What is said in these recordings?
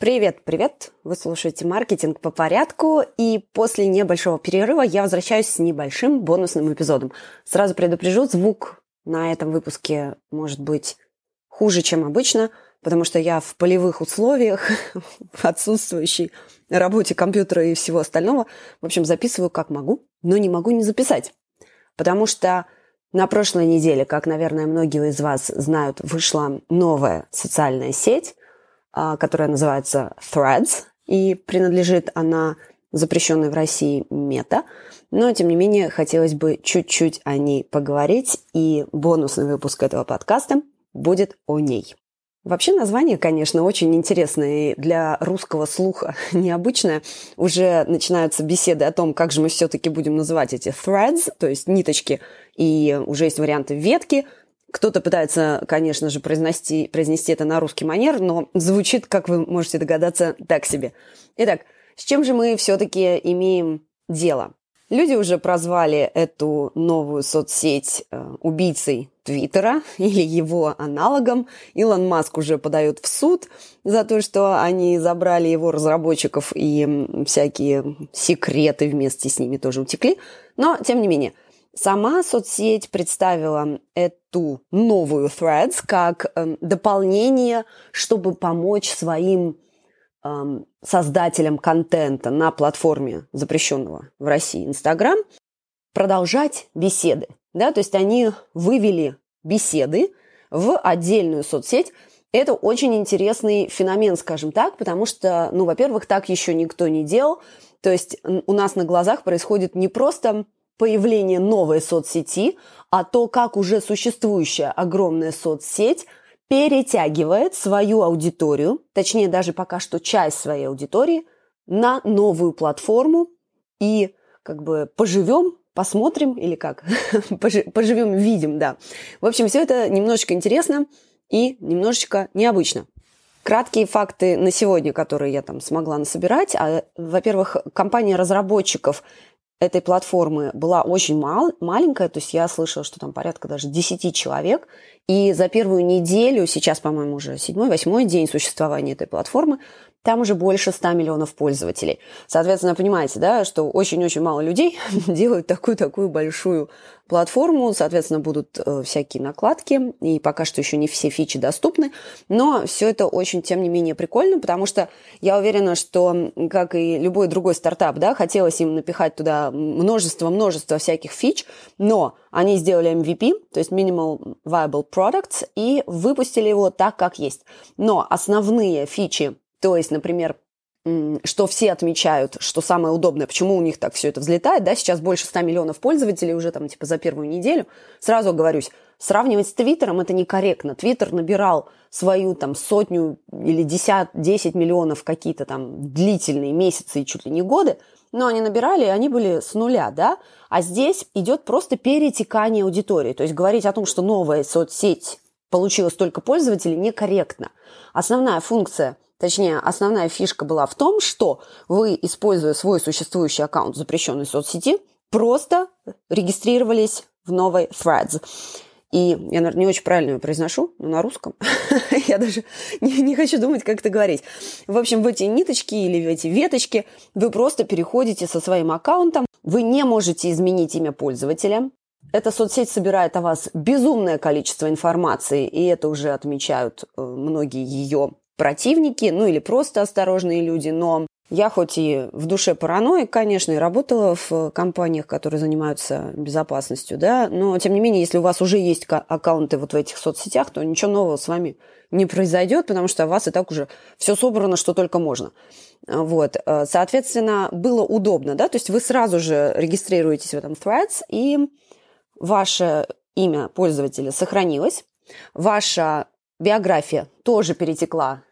Привет, привет! Вы слушаете «Маркетинг по порядку», и после небольшого перерыва я возвращаюсь с небольшим бонусным эпизодом. Сразу предупрежу, звук на этом выпуске может быть хуже, чем обычно, потому что я в полевых условиях, в отсутствующей работе компьютера и всего остального, в общем, записываю как могу, но не могу не записать. Потому что на прошлой неделе, как, наверное, многие из вас знают, вышла новая социальная сеть, которая называется Threads, и принадлежит она запрещенной в России мета. Но, тем не менее, хотелось бы чуть-чуть о ней поговорить, и бонусный выпуск этого подкаста будет о ней. Вообще название, конечно, очень интересное и для русского слуха необычное. Уже начинаются беседы о том, как же мы все-таки будем называть эти threads, то есть ниточки, и уже есть варианты ветки, кто-то пытается, конечно же, произнести, произнести это на русский манер, но звучит, как вы можете догадаться, так себе. Итак, с чем же мы все-таки имеем дело? Люди уже прозвали эту новую соцсеть э, убийцей Твиттера или его аналогом. Илон Маск уже подает в суд за то, что они забрали его разработчиков и всякие секреты вместе с ними тоже утекли. Но, тем не менее, Сама соцсеть представила эту новую Threads как э, дополнение, чтобы помочь своим э, создателям контента на платформе запрещенного в России Инстаграм продолжать беседы. Да? То есть они вывели беседы в отдельную соцсеть. Это очень интересный феномен, скажем так, потому что, ну, во-первых, так еще никто не делал. То есть у нас на глазах происходит не просто появление новой соцсети, а то, как уже существующая огромная соцсеть перетягивает свою аудиторию, точнее даже пока что часть своей аудитории, на новую платформу и как бы поживем, посмотрим или как? поживем, видим, да. В общем, все это немножечко интересно и немножечко необычно. Краткие факты на сегодня, которые я там смогла насобирать. А, во-первых, компания разработчиков этой платформы была очень мал, маленькая, то есть я слышала, что там порядка даже 10 человек, и за первую неделю, сейчас, по-моему, уже седьмой, восьмой день существования этой платформы, там уже больше 100 миллионов пользователей. Соответственно, понимаете, да, что очень-очень мало людей делают такую-такую большую платформу, соответственно, будут э, всякие накладки, и пока что еще не все фичи доступны, но все это очень, тем не менее, прикольно, потому что я уверена, что, как и любой другой стартап, да, хотелось им напихать туда множество-множество всяких фич, но они сделали MVP, то есть Minimal Viable Products, и выпустили его так, как есть. Но основные фичи то есть, например, что все отмечают, что самое удобное, почему у них так все это взлетает, да, сейчас больше 100 миллионов пользователей уже там типа за первую неделю. Сразу оговорюсь, сравнивать с Твиттером это некорректно. Твиттер набирал свою там сотню или 10, 10 миллионов какие-то там длительные месяцы и чуть ли не годы, но они набирали, и они были с нуля, да, а здесь идет просто перетекание аудитории. То есть говорить о том, что новая соцсеть получила столько пользователей, некорректно. Основная функция – Точнее, основная фишка была в том, что вы, используя свой существующий аккаунт запрещенной соцсети, просто регистрировались в новой Threads. И я, наверное, не очень правильно ее произношу, но на русском. я даже не, не хочу думать, как это говорить. В общем, в эти ниточки или в эти веточки вы просто переходите со своим аккаунтом. Вы не можете изменить имя пользователя. Эта соцсеть собирает о вас безумное количество информации, и это уже отмечают э, многие ее противники, ну или просто осторожные люди, но я хоть и в душе параноик, конечно, и работала в компаниях, которые занимаются безопасностью, да, но тем не менее, если у вас уже есть аккаунты вот в этих соцсетях, то ничего нового с вами не произойдет, потому что у вас и так уже все собрано, что только можно. Вот, соответственно, было удобно, да, то есть вы сразу же регистрируетесь в этом Threads, и ваше имя пользователя сохранилось, ваша биография тоже перетекла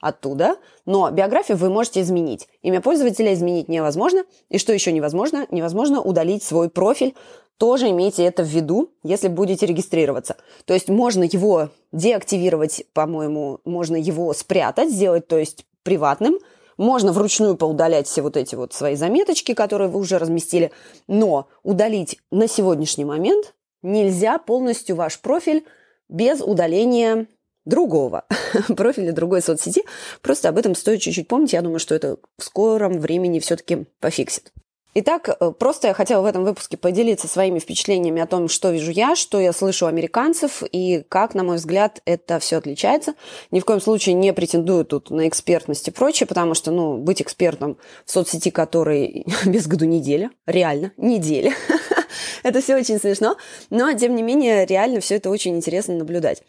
оттуда, но биографию вы можете изменить. Имя пользователя изменить невозможно. И что еще невозможно? Невозможно удалить свой профиль. Тоже имейте это в виду, если будете регистрироваться. То есть можно его деактивировать, по-моему, можно его спрятать, сделать, то есть приватным. Можно вручную поудалять все вот эти вот свои заметочки, которые вы уже разместили. Но удалить на сегодняшний момент нельзя полностью ваш профиль без удаления другого профиля другой соцсети. Просто об этом стоит чуть-чуть помнить. Я думаю, что это в скором времени все-таки пофиксит. Итак, э, просто я хотела в этом выпуске поделиться своими впечатлениями о том, что вижу я, что я слышу у американцев и как, на мой взгляд, это все отличается. Ни в коем случае не претендую тут на экспертность и прочее, потому что, ну, быть экспертом в соцсети, который без году неделя, реально, неделя, это все очень смешно, но, тем не менее, реально все это очень интересно наблюдать.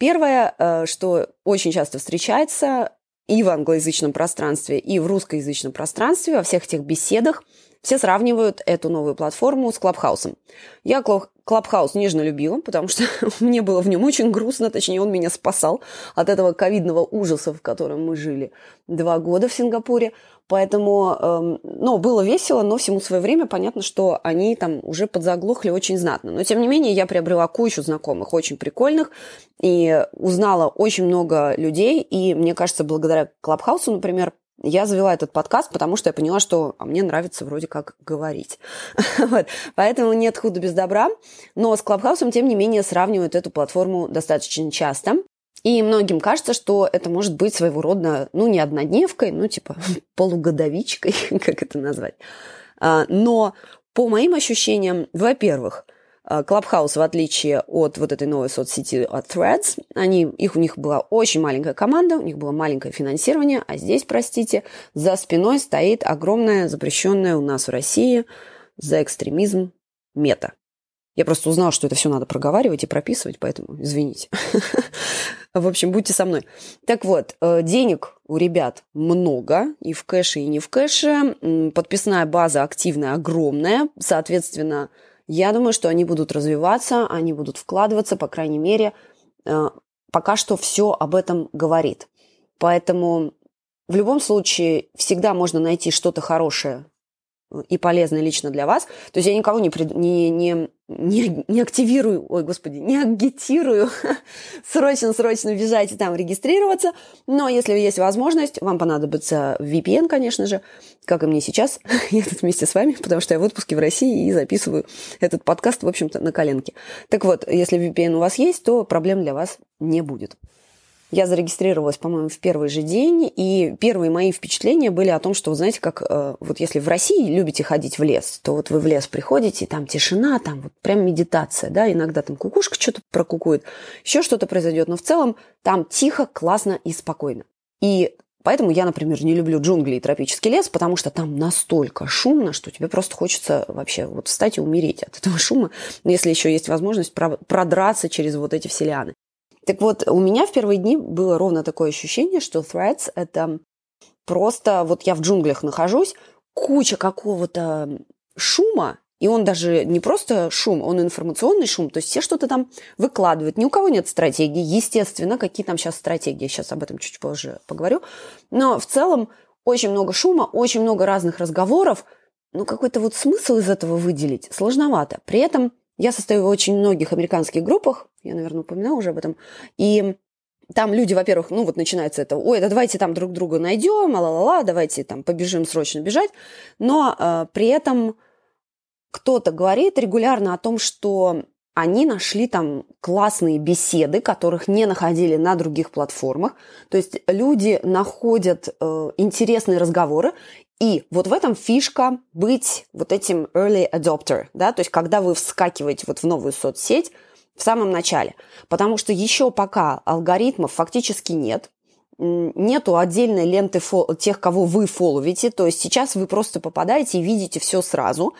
Первое, э, что очень часто встречается и в англоязычном пространстве, и в русскоязычном пространстве, во всех этих беседах – все сравнивают эту новую платформу с Клабхаусом. Я Клабхаус нежно любила, потому что мне было в нем очень грустно, точнее, он меня спасал от этого ковидного ужаса, в котором мы жили два года в Сингапуре. Поэтому, эм, ну, было весело, но всему свое время понятно, что они там уже подзаглохли очень знатно. Но, тем не менее, я приобрела кучу знакомых, очень прикольных, и узнала очень много людей, и, мне кажется, благодаря Клабхаусу, например, я завела этот подкаст, потому что я поняла, что а мне нравится вроде как говорить. вот. Поэтому нет худа без добра. Но с Клабхаусом, тем не менее, сравнивают эту платформу достаточно часто. И многим кажется, что это может быть своего рода, ну, не однодневкой, ну, типа полугодовичкой, как это назвать. А, но по моим ощущениям, во-первых, Клабхаус, в отличие от вот этой новой соцсети от Threads, они, их, у них была очень маленькая команда, у них было маленькое финансирование, а здесь, простите, за спиной стоит огромная запрещенная у нас в России за экстремизм мета. Я просто узнала, что это все надо проговаривать и прописывать, поэтому извините. В общем, будьте со мной. Так вот, э, денег у ребят много, и в кэше, и не в кэше. Подписная база активная, огромная. Соответственно, я думаю, что они будут развиваться, они будут вкладываться, по крайней мере, э, пока что все об этом говорит. Поэтому в любом случае всегда можно найти что-то хорошее и полезное лично для вас. То есть я никого не, не, не, не, не активирую, ой, господи, не агитирую срочно-срочно бежать и там регистрироваться. Но если есть возможность, вам понадобится VPN, конечно же, как и мне сейчас. я тут вместе с вами, потому что я в отпуске в России и записываю этот подкаст, в общем-то, на коленке. Так вот, если VPN у вас есть, то проблем для вас не будет. Я зарегистрировалась, по-моему, в первый же день, и первые мои впечатления были о том, что, знаете, как э, вот если в России любите ходить в лес, то вот вы в лес приходите, там тишина, там вот прям медитация, да, иногда там кукушка что-то прокукует, еще что-то произойдет, но в целом там тихо, классно и спокойно. И Поэтому я, например, не люблю джунгли и тропический лес, потому что там настолько шумно, что тебе просто хочется вообще вот встать и умереть от этого шума, если еще есть возможность продраться через вот эти все лианы. Так вот, у меня в первые дни было ровно такое ощущение, что Threads – это просто вот я в джунглях нахожусь, куча какого-то шума, и он даже не просто шум, он информационный шум, то есть все что-то там выкладывают. Ни у кого нет стратегии, естественно, какие там сейчас стратегии, сейчас об этом чуть позже поговорю. Но в целом очень много шума, очень много разных разговоров, ну какой-то вот смысл из этого выделить сложновато. При этом я состою в очень многих американских группах, я, наверное, упоминала уже об этом, и там люди, во-первых, ну вот начинается это, ой, да давайте там друг друга найдем, ла-ла-ла, давайте там побежим срочно бежать, но э, при этом кто-то говорит регулярно о том, что они нашли там классные беседы, которых не находили на других платформах. То есть люди находят э, интересные разговоры, и вот в этом фишка быть вот этим early adopter, да, то есть когда вы вскакиваете вот в новую соцсеть в самом начале, потому что еще пока алгоритмов фактически нет, нету отдельной ленты тех, кого вы фолловите, то есть сейчас вы просто попадаете и видите все сразу,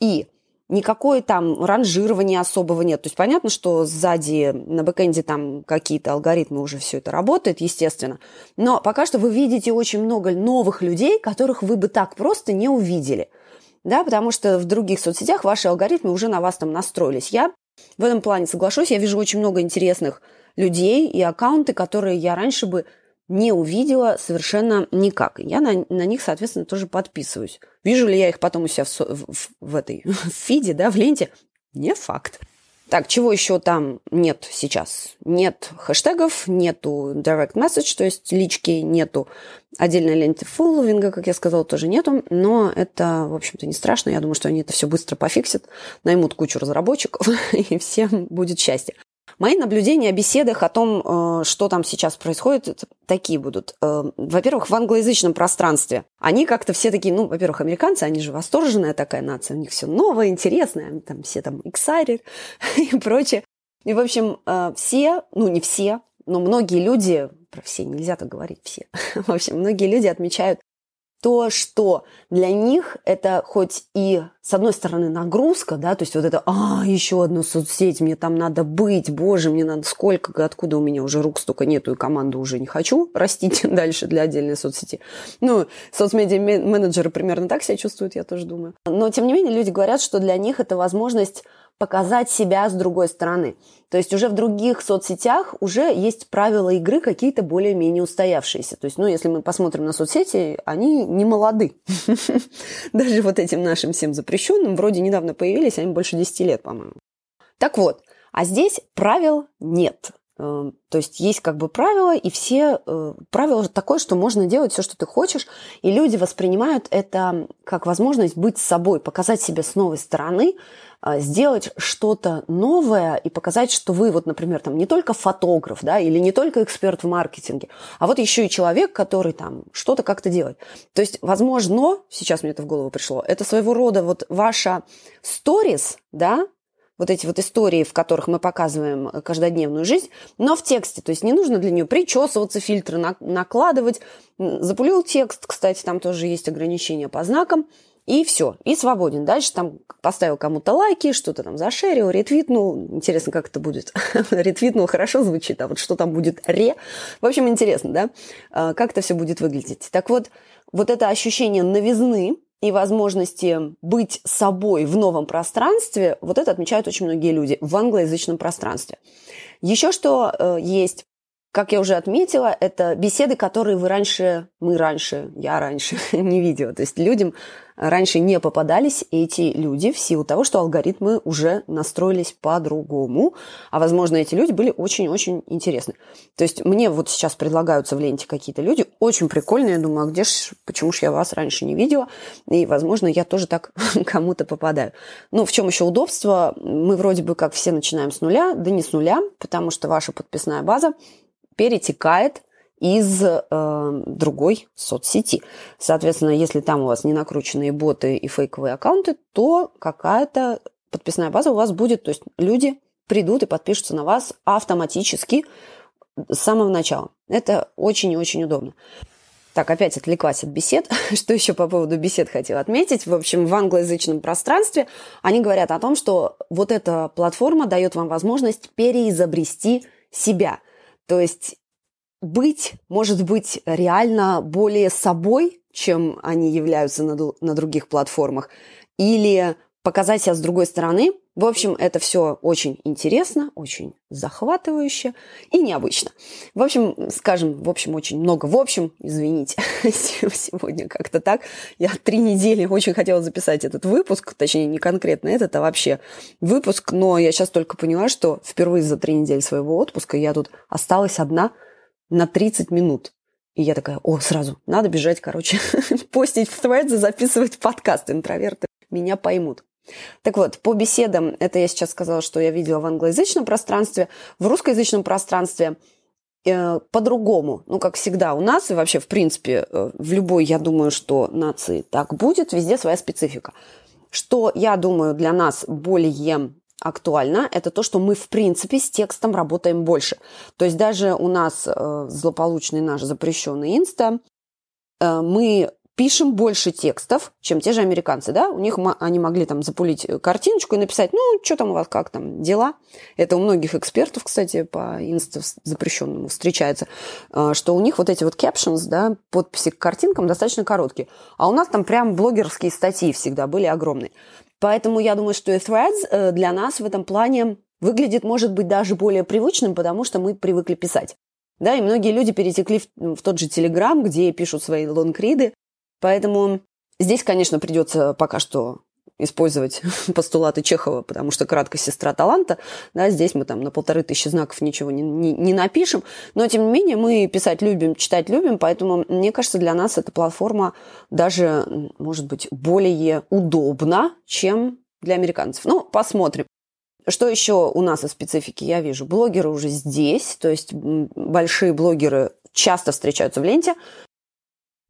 и никакое там ранжирования особого нет. То есть понятно, что сзади на бэкэнде там какие-то алгоритмы уже все это работает, естественно. Но пока что вы видите очень много новых людей, которых вы бы так просто не увидели. Да, потому что в других соцсетях ваши алгоритмы уже на вас там настроились. Я в этом плане соглашусь, я вижу очень много интересных людей и аккаунты, которые я раньше бы не увидела совершенно никак. Я на, на них, соответственно, тоже подписываюсь. Вижу ли я их потом у себя в, в, в этой в фиде, да, в ленте? Не факт. Так, чего еще там нет сейчас? Нет хэштегов, нету direct message, то есть лички, нету отдельной ленты фолловинга, как я сказала, тоже нету, но это, в общем-то, не страшно. Я думаю, что они это все быстро пофиксят, наймут кучу разработчиков, и всем будет счастье. Мои наблюдения о беседах о том, э, что там сейчас происходит, такие будут. Э, во-первых, в англоязычном пространстве. Они как-то все такие, ну, во-первых, американцы, они же восторженная такая нация, у них все новое, интересное, они там все там excited и прочее. И, в общем, э, все, ну, не все, но многие люди, про все нельзя так говорить, все. В общем, многие люди отмечают то, что для них это хоть и, с одной стороны, нагрузка, да, то есть вот это, а, еще одна соцсеть, мне там надо быть, боже, мне надо сколько, откуда у меня уже рук столько нету, и команду уже не хочу растить дальше для отдельной соцсети. Ну, соцмедиа-менеджеры примерно так себя чувствуют, я тоже думаю. Но, тем не менее, люди говорят, что для них это возможность показать себя с другой стороны. То есть уже в других соцсетях уже есть правила игры какие-то более-менее устоявшиеся. То есть, ну, если мы посмотрим на соцсети, они не молоды. Даже вот этим нашим всем запрещенным вроде недавно появились, они больше 10 лет, по-моему. Так вот, а здесь правил нет. Эм, то есть есть как бы правила, и все э, правила такое, что можно делать все, что ты хочешь, и люди воспринимают это как возможность быть собой, показать себя с новой стороны, э, сделать что-то новое и показать, что вы вот, например, там не только фотограф, да, или не только эксперт в маркетинге, а вот еще и человек, который там что-то как-то делает. То есть, возможно, сейчас мне это в голову пришло, это своего рода вот ваша сторис, да, вот эти вот истории, в которых мы показываем э, каждодневную жизнь, но в тексте. То есть не нужно для нее причесываться, фильтры на, накладывать. Запулил текст, кстати, там тоже есть ограничения по знакам. И все, и свободен. Дальше там поставил кому-то лайки, что-то там зашерил, ретвитнул. Интересно, как это будет. ретвитнул хорошо звучит, а вот что там будет ре. В общем, интересно, да, а, как это все будет выглядеть. Так вот, вот это ощущение новизны, и возможности быть собой в новом пространстве, вот это отмечают очень многие люди в англоязычном пространстве. Еще что э, есть, как я уже отметила, это беседы, которые вы раньше, мы раньше, я раньше не видела. То есть людям раньше не попадались эти люди в силу того, что алгоритмы уже настроились по-другому, а, возможно, эти люди были очень-очень интересны. То есть мне вот сейчас предлагаются в ленте какие-то люди, очень прикольные, я думаю, а где ж, почему же я вас раньше не видела, и, возможно, я тоже так кому-то попадаю. Ну, в чем еще удобство? Мы вроде бы как все начинаем с нуля, да не с нуля, потому что ваша подписная база перетекает из э, другой соцсети. Соответственно, если там у вас не накрученные боты и фейковые аккаунты, то какая-то подписная база у вас будет. То есть люди придут и подпишутся на вас автоматически с самого начала. Это очень и очень удобно. Так, опять отвлеклась от бесед. Что еще по поводу бесед хотела отметить? В общем, в англоязычном пространстве они говорят о том, что вот эта платформа дает вам возможность переизобрести себя. То есть быть, может быть, реально более собой, чем они являются на, на других платформах, или показать себя с другой стороны. В общем, это все очень интересно, очень захватывающе и необычно. В общем, скажем, в общем, очень много. В общем, извините, сегодня как-то так. Я три недели очень хотела записать этот выпуск, точнее, не конкретно этот, а вообще выпуск, но я сейчас только поняла, что впервые за три недели своего отпуска я тут осталась одна – на 30 минут. И я такая, о, сразу, надо бежать, короче, постить в Threads, записывать подкаст. Интроверты меня поймут. Так вот, по беседам, это я сейчас сказала, что я видела в англоязычном пространстве, в русскоязычном пространстве э, по-другому. Ну, как всегда у нас, и вообще, в принципе, э, в любой, я думаю, что нации так будет, везде своя специфика. Что, я думаю, для нас более актуально, это то, что мы, в принципе, с текстом работаем больше. То есть даже у нас э, злополучный наш запрещенный инста, э, мы пишем больше текстов, чем те же американцы, да, у них они могли там запулить картиночку и написать, ну, что там у вас, как там, дела. Это у многих экспертов, кстати, по инста запрещенному встречается, э, что у них вот эти вот captions, да, подписи к картинкам достаточно короткие. А у нас там прям блогерские статьи всегда были огромные. Поэтому я думаю, что и Threads э, для нас в этом плане выглядит, может быть, даже более привычным, потому что мы привыкли писать. Да, и многие люди перетекли в, в тот же Telegram, где пишут свои лонгриды. Поэтому здесь, конечно, придется пока что использовать постулаты Чехова, потому что краткость сестра таланта, да, здесь мы там на полторы тысячи знаков ничего не, не, не напишем, но тем не менее мы писать любим, читать любим, поэтому мне кажется, для нас эта платформа даже, может быть, более удобна, чем для американцев. Ну, посмотрим. Что еще у нас из специфики я вижу? Блогеры уже здесь, то есть большие блогеры часто встречаются в ленте,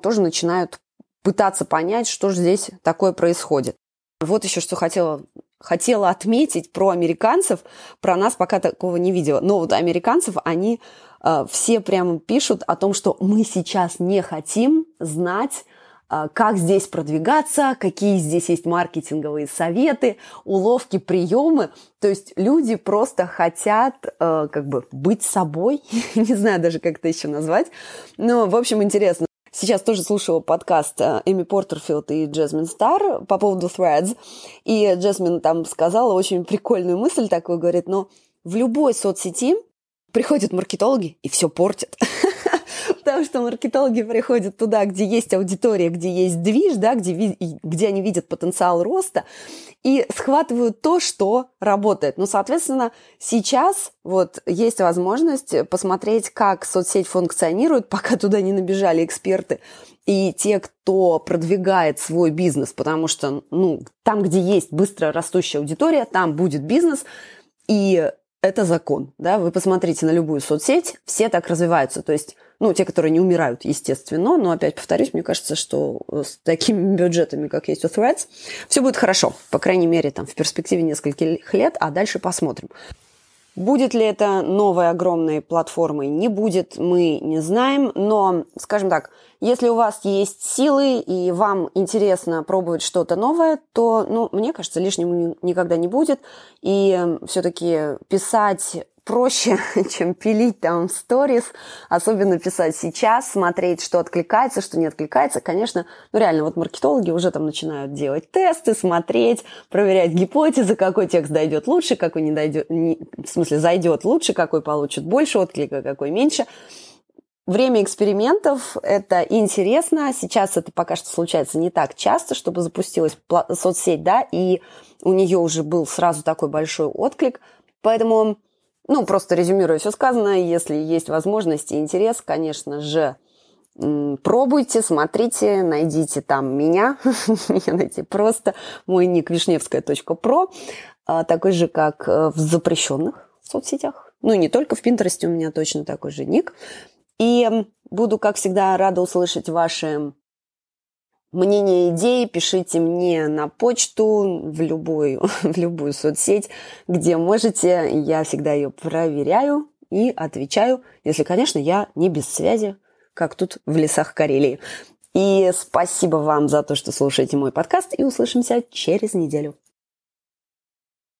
тоже начинают пытаться понять, что же здесь такое происходит. Вот еще что хотела, хотела отметить про американцев. Про нас пока такого не видела. Но вот американцев, они э, все прямо пишут о том, что мы сейчас не хотим знать а, как здесь продвигаться, какие здесь есть маркетинговые советы, уловки, приемы. То есть люди просто хотят э, как бы быть собой, не знаю даже, как это еще назвать. Но, в общем, интересно. Сейчас тоже слушала подкаст э, Эми Портерфилд и Джесмин Стар по поводу Threads. И Джесмин там сказала очень прикольную мысль такую, говорит, но в любой соцсети приходят маркетологи и все портят. Потому что маркетологи приходят туда, где есть аудитория, где есть движ, да, где, где они видят потенциал роста, и схватывают то, что работает. Ну, соответственно, сейчас вот есть возможность посмотреть, как соцсеть функционирует, пока туда не набежали эксперты и те, кто продвигает свой бизнес, потому что, ну, там, где есть быстро растущая аудитория, там будет бизнес, и это закон, да, вы посмотрите на любую соцсеть, все так развиваются, то есть ну, те, которые не умирают, естественно, но опять повторюсь, мне кажется, что с такими бюджетами, как есть у Threads, все будет хорошо, по крайней мере, там, в перспективе нескольких лет, а дальше посмотрим. Будет ли это новой огромной платформой? Не будет, мы не знаем, но, скажем так, если у вас есть силы и вам интересно пробовать что-то новое, то, ну, мне кажется, лишним никогда не будет. И все-таки писать проще, чем пилить там сторис, особенно писать сейчас, смотреть, что откликается, что не откликается. Конечно, ну реально, вот маркетологи уже там начинают делать тесты, смотреть, проверять гипотезы, какой текст дойдет лучше, какой не дойдет, не, в смысле, зайдет лучше, какой получит больше отклика, какой меньше. Время экспериментов – это интересно. Сейчас это пока что случается не так часто, чтобы запустилась соцсеть, да, и у нее уже был сразу такой большой отклик. Поэтому ну, просто резюмируя все сказанное, если есть возможность и интерес, конечно же, пробуйте, смотрите, найдите там меня, меня найти просто, мой ник вишневская.про, а, такой же, как э, в запрещенных соцсетях, ну, не только в Пинтересте у меня точно такой же ник, и буду, как всегда, рада услышать ваши мнения, идеи пишите мне на почту, в любую, в любую соцсеть, где можете. Я всегда ее проверяю и отвечаю, если, конечно, я не без связи, как тут в лесах Карелии. И спасибо вам за то, что слушаете мой подкаст, и услышимся через неделю.